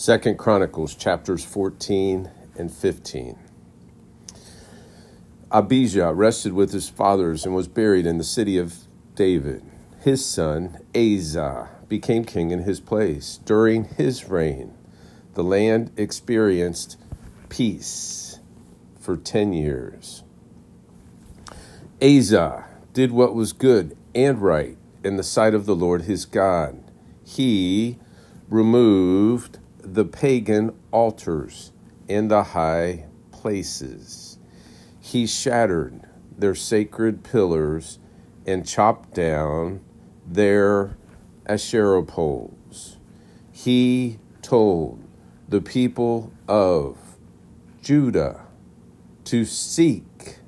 Second Chronicles chapters 14 and 15. Abijah rested with his fathers and was buried in the city of David. His son, Asa, became king in his place. During his reign, the land experienced peace for 10 years. Asa did what was good and right in the sight of the Lord his God. He removed the pagan altars in the high places. He shattered their sacred pillars and chopped down their Asherah poles. He told the people of Judah to seek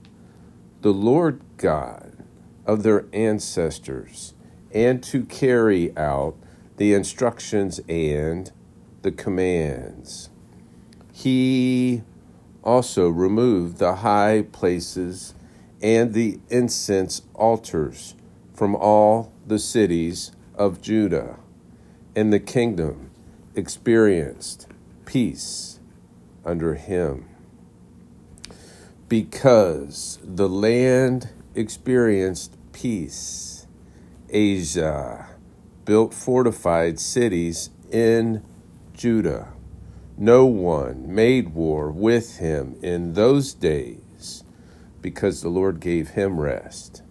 the Lord God of their ancestors and to carry out the instructions and the commands. He also removed the high places and the incense altars from all the cities of Judah, and the kingdom experienced peace under him. Because the land experienced peace, Asa built fortified cities in Judah. No one made war with him in those days because the Lord gave him rest.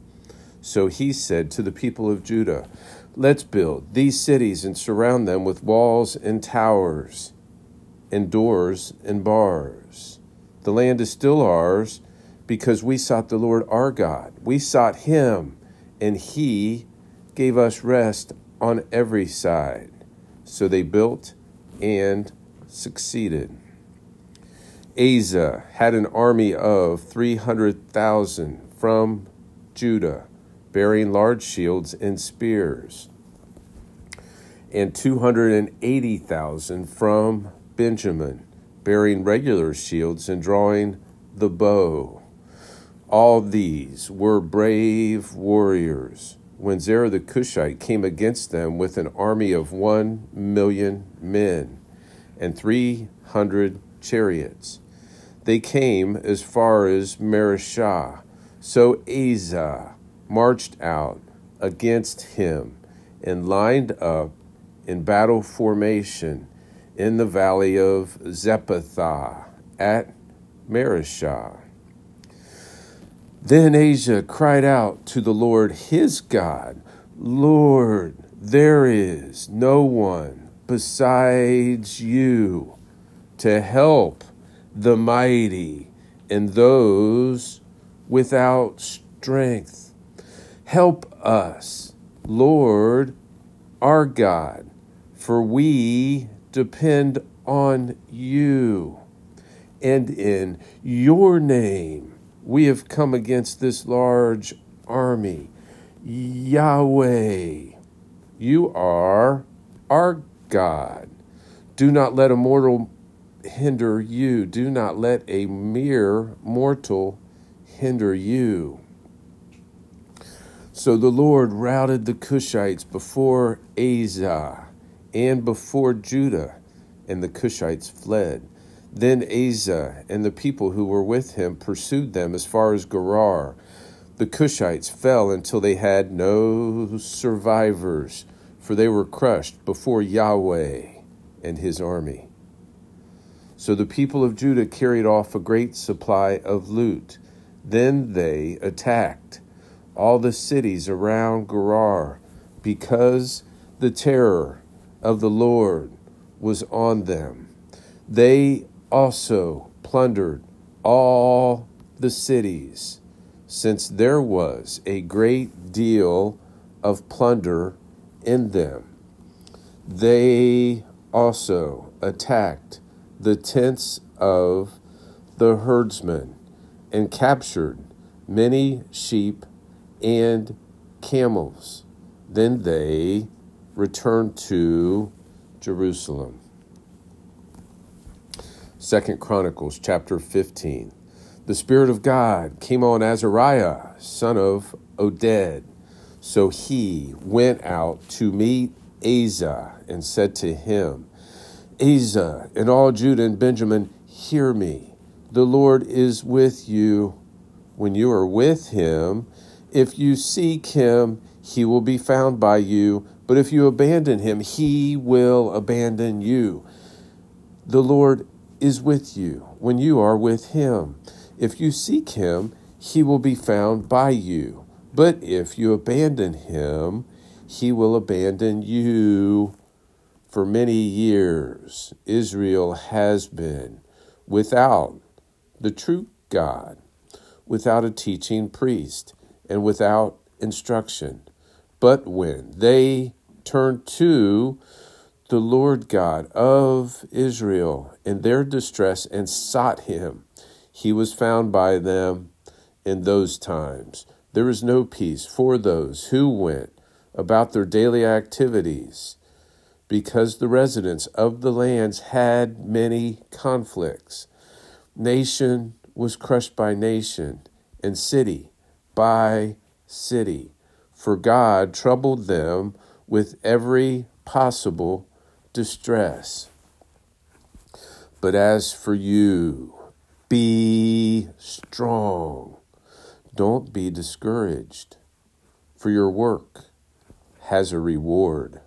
So he said to the people of Judah, Let's build these cities and surround them with walls and towers, and doors and bars. The land is still ours because we sought the Lord our God. We sought him, and he gave us rest on every side. So they built and succeeded. Asa had an army of 300,000 from Judah, bearing large shields and spears, and 280,000 from Benjamin, bearing regular shields and drawing the bow. All these were brave warriors when Zerah the Cushite came against them with an army of one million men and three hundred chariots. They came as far as Mareshah. So Asa marched out against him and lined up in battle formation in the valley of Zephathah at Mareshah. Then Asa cried out to the Lord his God, Lord, there is no one besides you to help the mighty and those without strength. Help us, Lord, our God, for we depend on you. And in your name, we have come against this large army. Yahweh, you are our God. Do not let a mortal hinder you. Do not let a mere mortal hinder you. So the Lord routed the Cushites before Asa and before Judah, and the Cushites fled. Then Asa and the people who were with him pursued them as far as Gerar. The Cushites fell until they had no survivors, for they were crushed before Yahweh and his army. So the people of Judah carried off a great supply of loot. Then they attacked all the cities around Gerar, because the terror of the Lord was on them. They also plundered all the cities, since there was a great deal of plunder in them. They also attacked the tents of the herdsmen and captured many sheep and camels. Then they returned to Jerusalem. Second Chronicles chapter 15. The Spirit of God came on Azariah, son of Oded. So he went out to meet Asa and said to him, Asa and all Judah and Benjamin, hear me. The Lord is with you when you are with him. If you seek him, he will be found by you. But if you abandon him, he will abandon you. The Lord is with you when you are with him. If you seek him, he will be found by you. But if you abandon him, he will abandon you. For many years, Israel has been without the true God, without a teaching priest, and without instruction. But when they turned to the Lord God of Israel in their distress and sought him, he was found by them in those times. There is no peace for those who went about their daily activities because the residents of the lands had many conflicts. Nation was crushed by nation, and city by city, for God troubled them with every possible distress. But as for you, be strong. Don't be discouraged, for your work has a reward.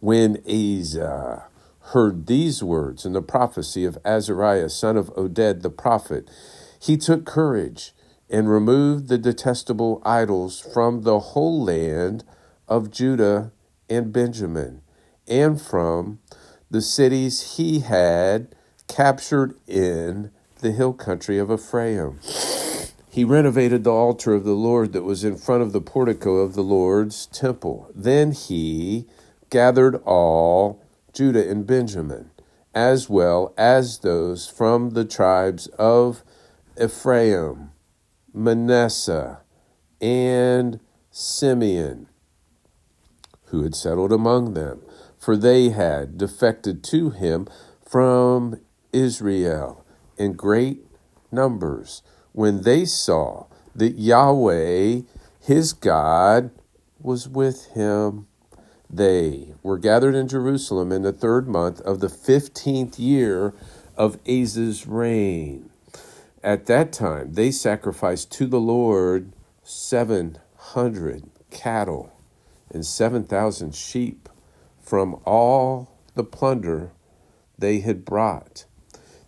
When Asa heard these words in the prophecy of Azariah, son of Oded the prophet, he took courage and removed the detestable idols from the whole land of Judah and Benjamin, and from the cities he had captured in the hill country of Ephraim. He renovated the altar of the Lord that was in front of the portico of the Lord's temple. Then he gathered all Judah and Benjamin, as well as those from the tribes of Ephraim, Manasseh, and Simeon, who had settled among them, for they had defected to him from Israel in great numbers when they saw that Yahweh, his God, was with him. They were gathered in Jerusalem in the third month of the fifteenth year of Asa's reign. At that time, they sacrificed to the Lord seven hundred cattle and seven thousand sheep from all the plunder they had brought.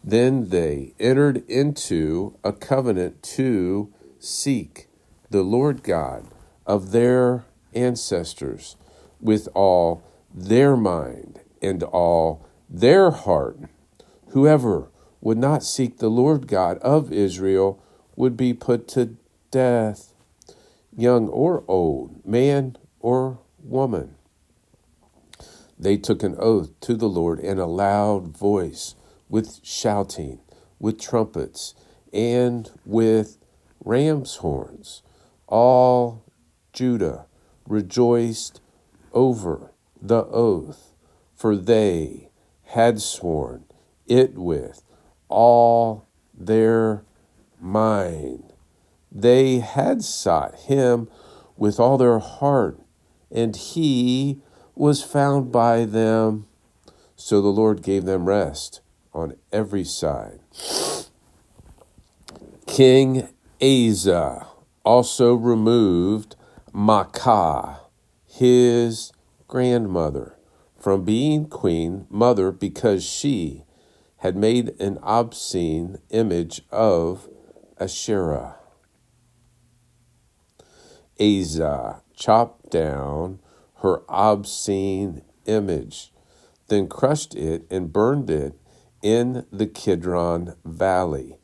Then they entered into a covenant to seek the Lord God of their ancestors with all their mind and all their heart. Whoever would not seek the Lord God of Israel would be put to death, young or old, man or woman. They took an oath to the Lord in a loud voice with shouting, with trumpets, and with ram's horns. All Judah rejoiced over the oath, for they had sworn it with all their mind. They had sought him with all their heart, and he was found by them. So the Lord gave them rest on every side. King Asa also removed Maacah, his grandmother, from being queen mother because she had made an obscene image of Asherah. Asa chopped down her obscene image, then crushed it and burned it in the Kidron Valley.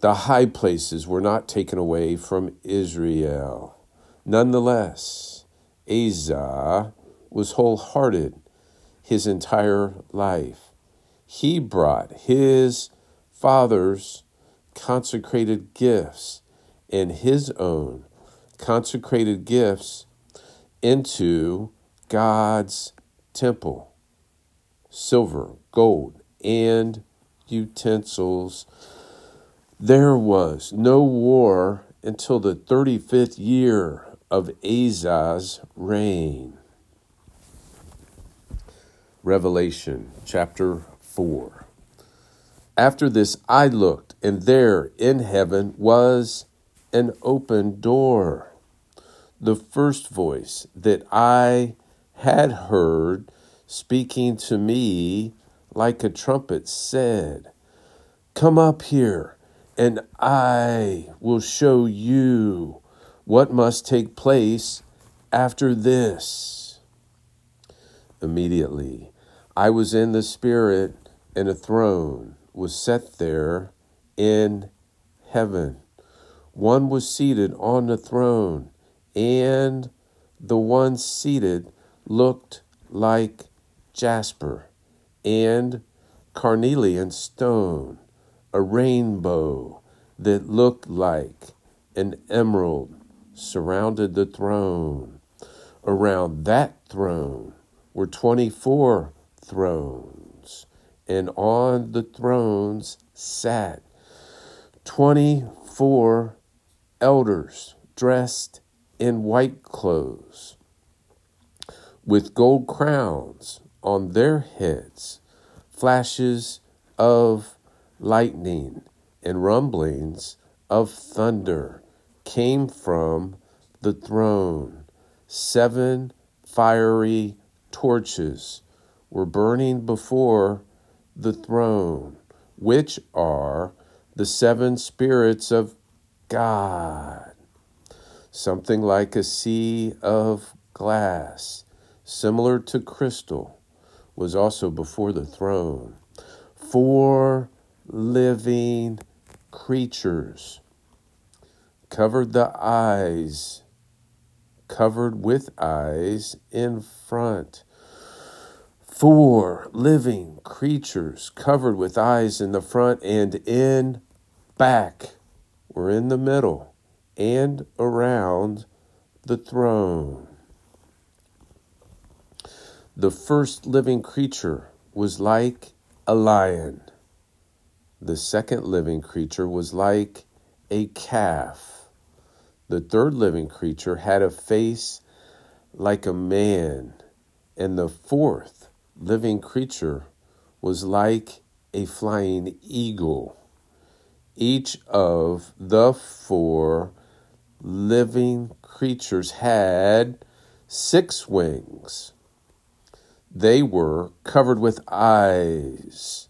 The high places were not taken away from Israel. Nonetheless, Asa was wholehearted his entire life. He brought his father's consecrated gifts and his own consecrated gifts into God's temple silver, gold, and utensils. There was no war until the 35th year of Asa's reign. Revelation chapter 4. After this, I looked, and there in heaven was an open door. The first voice that I had heard speaking to me like a trumpet said, Come up here, and I will show you what must take place after this. Immediately, I was in the Spirit, and a throne was set there in heaven. One was seated on the throne, and the one seated looked like jasper and carnelian stone, a rainbow that looked like an emerald surrounded the throne. Around that throne were 24 thrones, and on the thrones sat 24 elders dressed in white clothes with gold crowns on their heads, flashes of lightning and rumblings of thunder came from the throne. Seven fiery torches were burning before the throne, which are the seven spirits of God. Something like a sea of glass, similar to crystal, was also before the throne. Four living creatures covered the eyes, covered with eyes in front. Four living creatures covered with eyes in the front and in back, or in the middle, and around the throne. The first living creature was like a lion. The second living creature was like a calf. The third living creature had a face like a man, and the fourth living creature was like a flying eagle. Each of the four living creatures had six wings. They were covered with eyes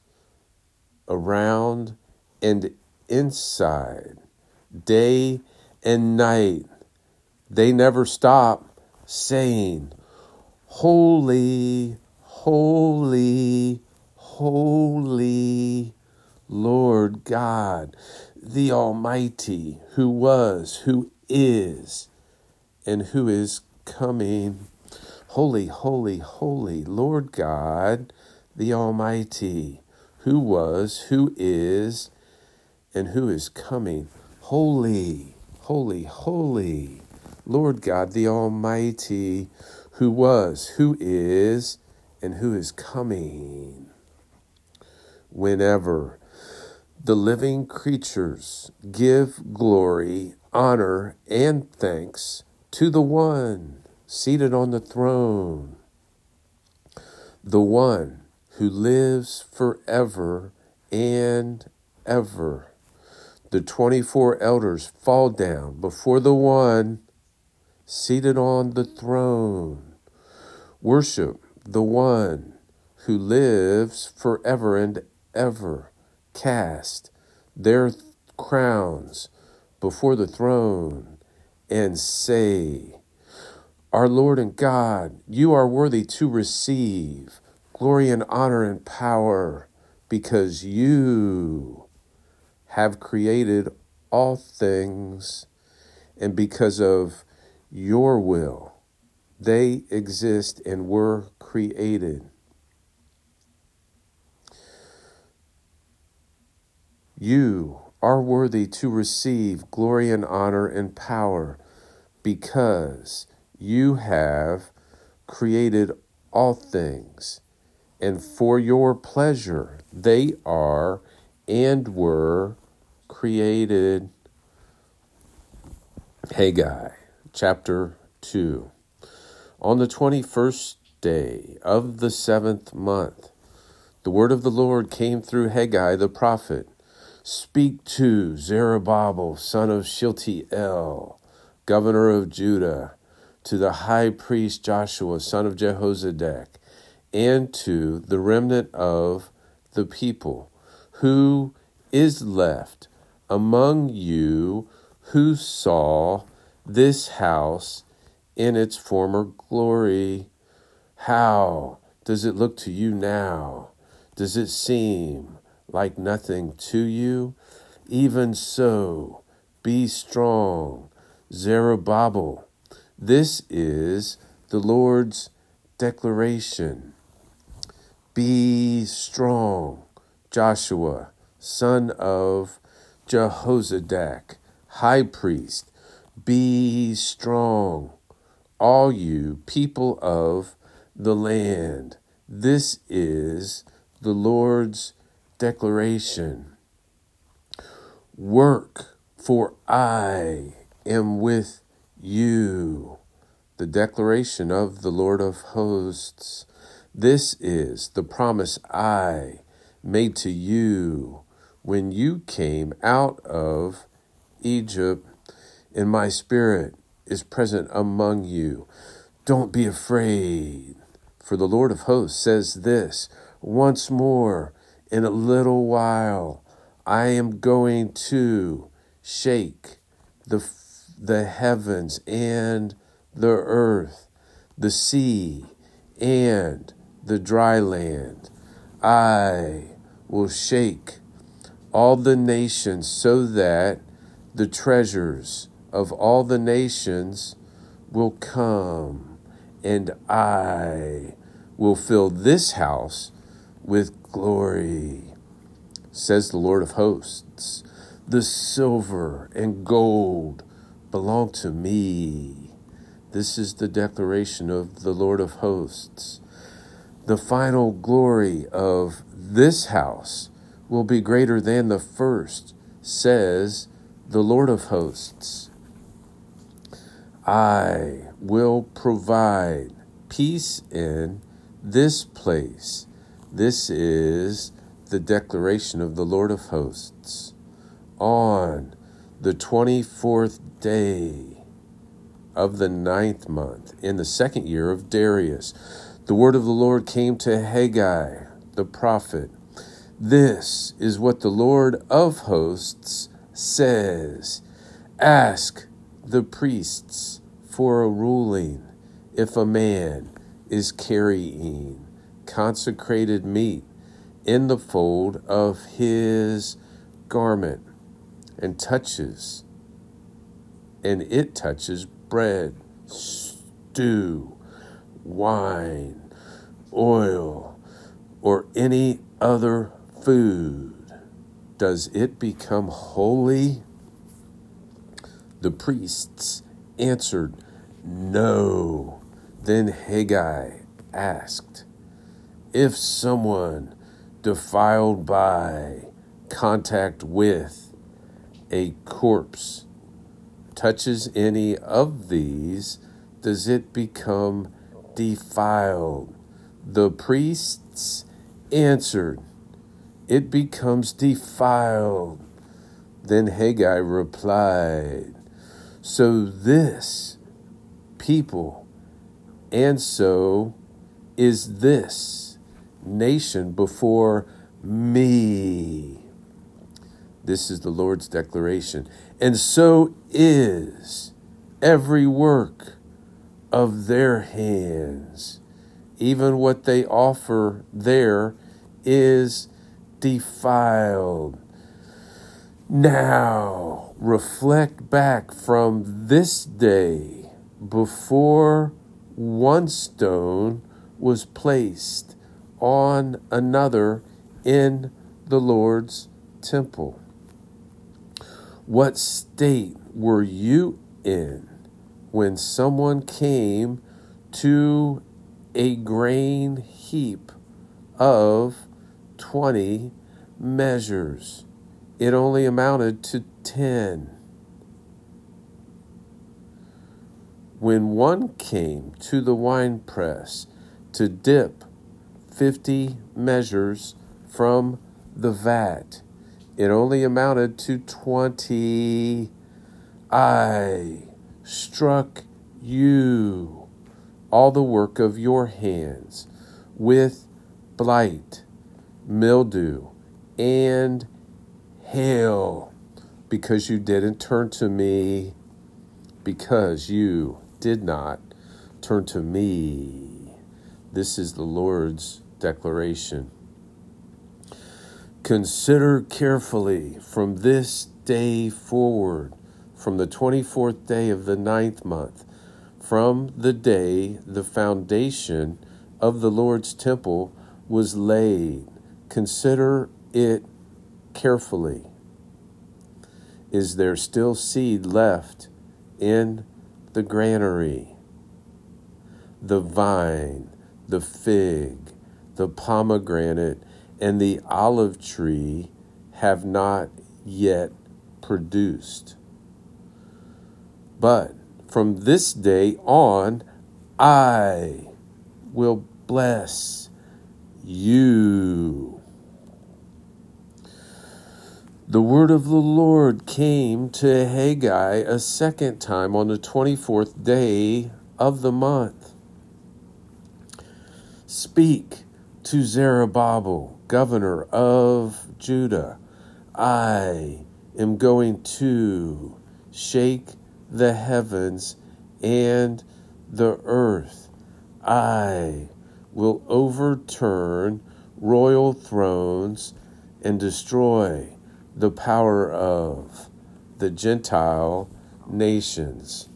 around and inside, day and night. They never stop saying, Holy, holy, holy Lord God, the Almighty, who was, who is, and who is coming. Holy, holy, holy Lord God, the Almighty, who was, who is, and who is coming. Holy, Holy, holy, Lord God the Almighty, who was, who is, and who is coming. Whenever the living creatures give glory, honor, and thanks to the one seated on the throne, the one who lives forever and ever the 24 elders fall down before the one seated on the throne. Worship the one who lives forever and ever. Cast their crowns before the throne and say, Our Lord and God, you are worthy to receive glory and honor and power because you have created all things, and because of your will, they exist and were created. You are worthy to receive glory and honor and power because you have created all things, and for your pleasure they are and were created Haggai chapter 2. On the 21st day of the seventh month, the word of the Lord came through Haggai the prophet. Speak to Zerubbabel, son of Shealtiel, governor of Judah, to the high priest Joshua, son of Jehozadak, and to the remnant of the people who is left among you who saw this house in its former glory. How does it look to you now? Does it seem like nothing to you? Even so, be strong, Zerubbabel. This is the Lord's declaration. Be strong, Joshua, son of Jehozadak, high priest. Be strong, all you people of the land. This is the Lord's declaration. Work, for I am with you. The declaration of the Lord of hosts. This is the promise I made to you when you came out of Egypt, and my spirit is present among you. Don't be afraid, for the Lord of hosts says this once more in a little while I am going to shake the, the heavens and the earth, the sea and the dry land. I will shake all the nations so that the treasures of all the nations will come, and I will fill this house with glory, says the Lord of hosts. The silver and gold belong to me. This is the declaration of the Lord of hosts the final glory of this house will be greater than the first, says the Lord of hosts. I will provide peace in this place. This is the declaration of the Lord of hosts. On the 24th day of the ninth month, in the second year of Darius, the word of the Lord came to Haggai, the prophet. This is what the Lord of hosts says Ask the priests for a ruling if a man is carrying consecrated meat in the fold of his garment and touches, and it touches bread, stew, wine, oil, or any other food, does it become holy? The priests answered, No. Then Haggai asked, If someone defiled by contact with a corpse touches any of these, does it become defiled. The priests answered, It becomes defiled. Then Haggai replied, So this people, and so is this nation before me. This is the Lord's declaration. And so is every work of their hands. Even what they offer there is defiled. Now, reflect back from this day before one stone was placed on another in the Lord's temple. What state were you in when someone came to a grain heap of 20 measures. It only amounted to 10. When one came to the winepress to dip 50 measures from the vat. It only amounted to 20. I struck you, all the work of your hands, with blight, mildew, and hail, because you didn't turn to me, because you did not turn to me. This is the Lord's declaration. Consider carefully from this day forward, from the 24th day of the ninth month, from the day the foundation of the Lord's temple was laid. Consider it carefully. Is there still seed left in the granary? The vine, the fig, the pomegranate, and the olive tree have not yet produced. But from this day on, I will bless you. The word of the Lord came to Haggai a second time on the 24th day of the month. Speak to Zerubbabel, governor of Judah, I am going to shake the heavens and the earth. I will overturn royal thrones and destroy the power of the Gentile nations.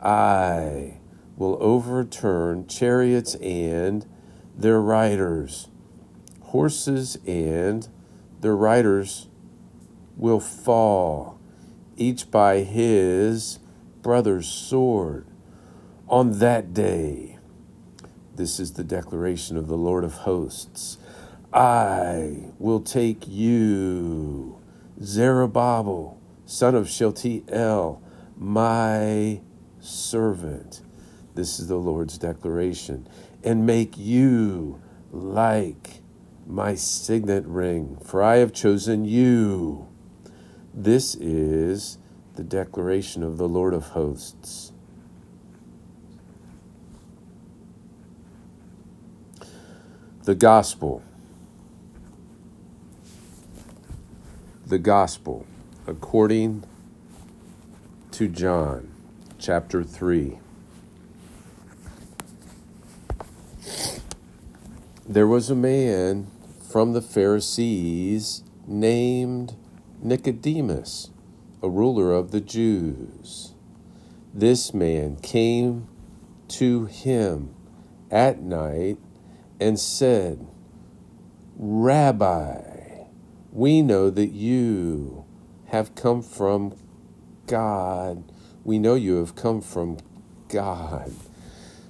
I will overturn chariots and their riders. Horses and their riders will fall, each by his brother's sword. On that day, this is the declaration of the Lord of hosts I will take you, Zerubbabel, son of Shealtiel, my servant. This is the Lord's declaration and make you like my signet ring, for I have chosen you. This is the declaration of the Lord of hosts. The Gospel. The Gospel according to John, chapter 3. There was a man from the Pharisees named Nicodemus, a ruler of the Jews. This man came to him at night and said, Rabbi, we know that you have come from God. We know you have come from God.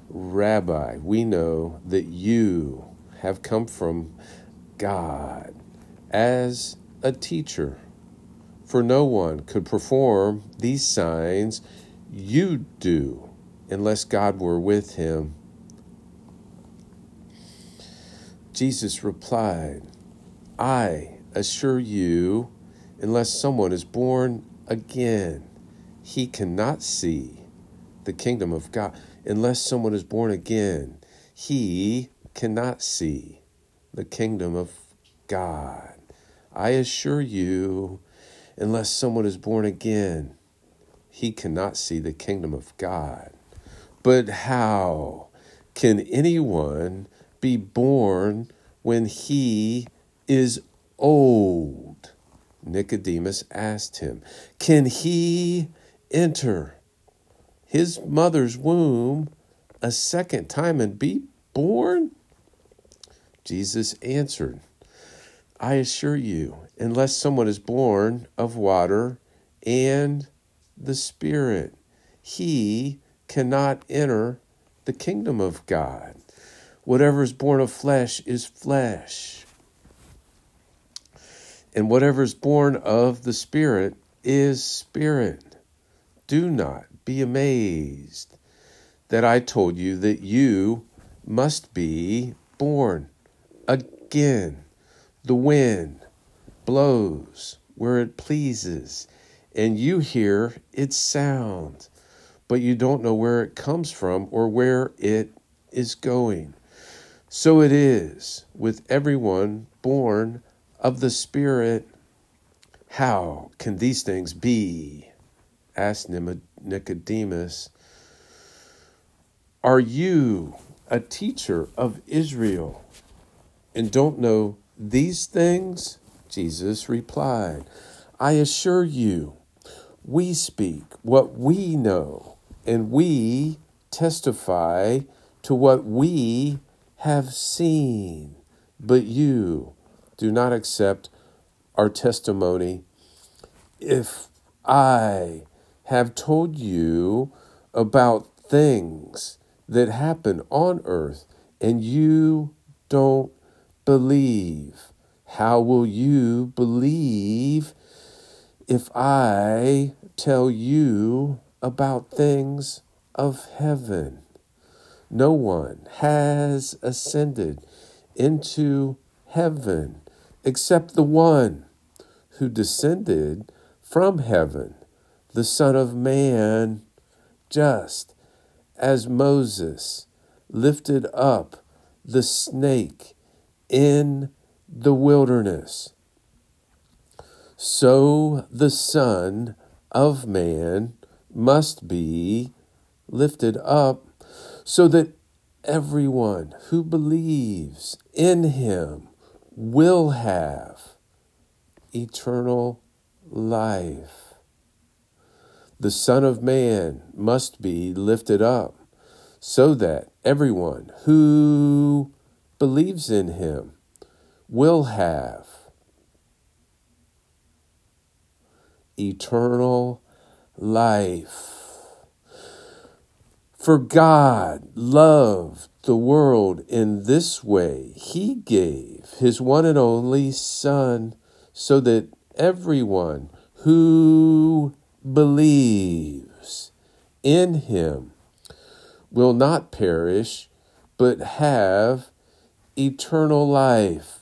Rabbi, we know that you have come from God as a teacher. For no one could perform these signs you do unless God were with him. Jesus replied, I assure you, unless someone is born again, he cannot see the kingdom of God. Unless someone is born again, he cannot see the kingdom of God. I assure you, unless someone is born again, he cannot see the kingdom of God. But how can anyone be born when he is old? Nicodemus asked him. Can he enter his mother's womb a second time and be born? Jesus answered, I assure you, unless someone is born of water and the Spirit, he cannot enter the kingdom of God. Whatever is born of flesh is flesh. And whatever is born of the Spirit is spirit. Do not be amazed that I told you that you must be born again. The wind blows where it pleases, and you hear its sound, but you don't know where it comes from or where it is going. So it is with everyone born of the Spirit. How can these things be? asked Nicodemus. Are you a teacher of Israel and don't know these things? Jesus replied, I assure you, we speak what we know, and we testify to what we have seen, but you do not accept our testimony. If I have told you about things that happen on earth and you don't believe, how will you believe if I tell you about things of heaven? No one has ascended into heaven except the one who descended from heaven, the Son of Man, just as Moses lifted up the snake in the wilderness. So the Son of Man must be lifted up so that everyone who believes in him will have eternal life. The Son of Man must be lifted up so that everyone who believes in him will have eternal life. For God loved the world in this way. He gave his one and only Son so that everyone who believes in him will not perish, but have eternal life.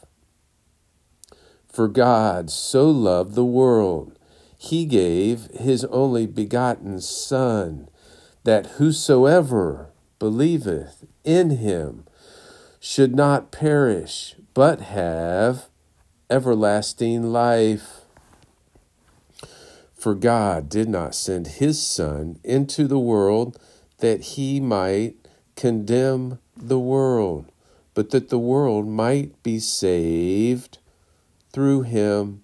For God so loved the world, he gave his only begotten Son that whosoever believeth in him should not perish, but have everlasting life. For God did not send his Son into the world that he might condemn the world, but that the world might be saved through him.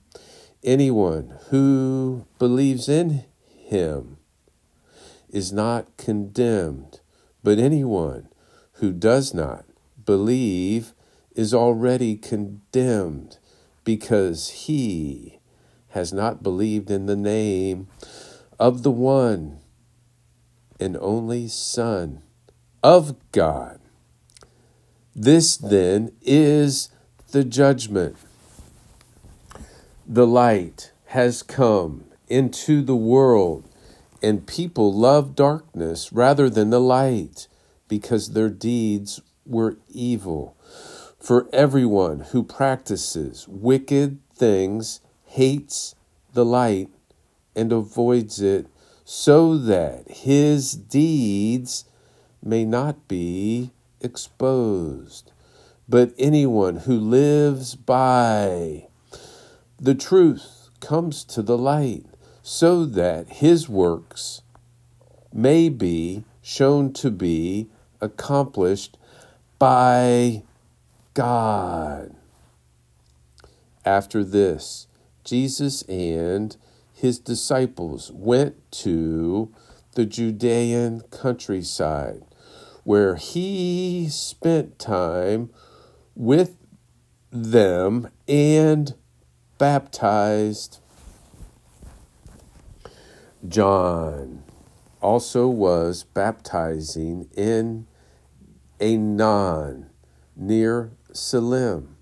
Anyone who believes in him is not condemned, but anyone who does not believe is already condemned because he has not believed in the name of the one and only Son of God. This then is the judgment. The light has come into the world and people loved darkness rather than the light because their deeds were evil. For everyone who practices wicked things hates the light and avoids it so that his deeds may not be exposed. But anyone who lives by the truth comes to the light so that his works may be shown to be accomplished by God. After this, Jesus and his disciples went to the Judean countryside, where he spent time with them and baptized John also was baptizing in Aenon near Salim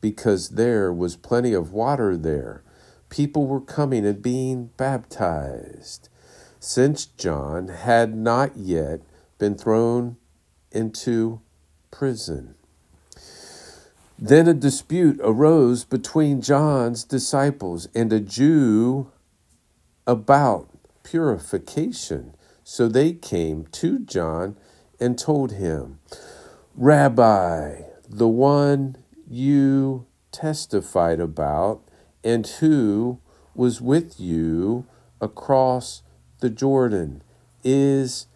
because there was plenty of water there. People were coming and being baptized. Since John had not yet been thrown into prison. Then a dispute arose between John's disciples and a Jew about purification. So they came to John and told him, Rabbi, the one you testified about and who was with you across the Jordan is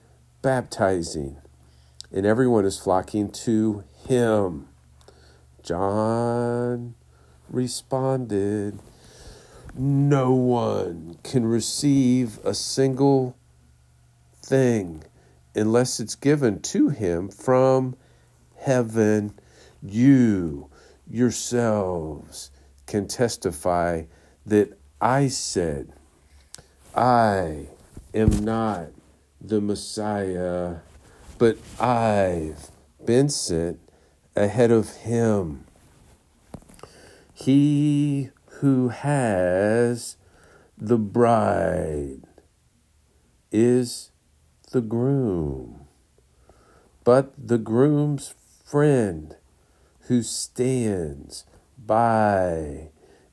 baptizing, and everyone is flocking to him. John responded, No one can receive a single thing unless it's given to him from heaven. You yourselves can testify that I said, I am not the Messiah, but I've been sent ahead of him. He who has the bride is the groom, but the groom's friend who stands by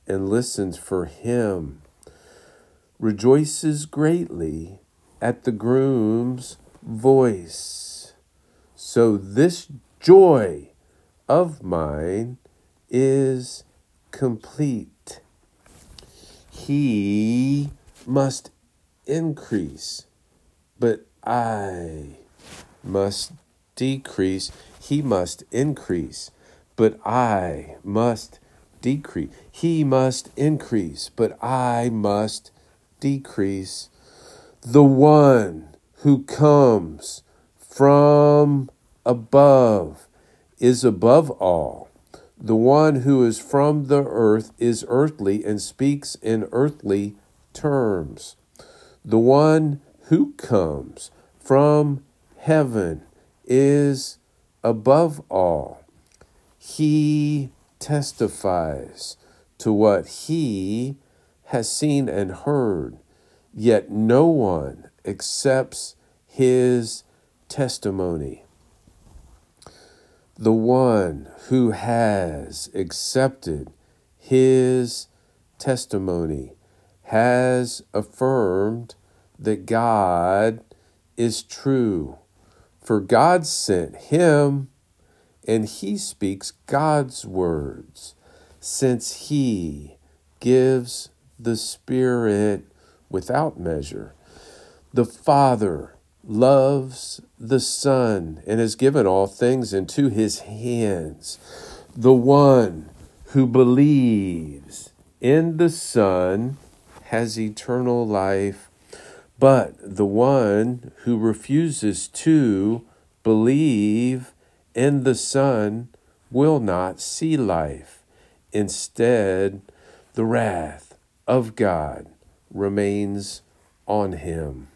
and listens for him rejoices greatly at the groom's voice. So this joy of mine is complete. He must increase, but I must decrease. He must increase, but I must decrease. He must increase, but I must decrease. The one who comes from above is above all. The one who is from the earth is earthly and speaks in earthly terms. The one who comes from heaven is above all. He testifies to what he has seen and heard, yet no one accepts his testimony the one who has accepted his testimony has affirmed that God is true. For God sent him, and he speaks God's words, since he gives the Spirit without measure. The Father loves the Son and has given all things into his hands. The one who believes in the Son has eternal life, but the one who refuses to believe in the Son will not see life. Instead, the wrath of God remains on him.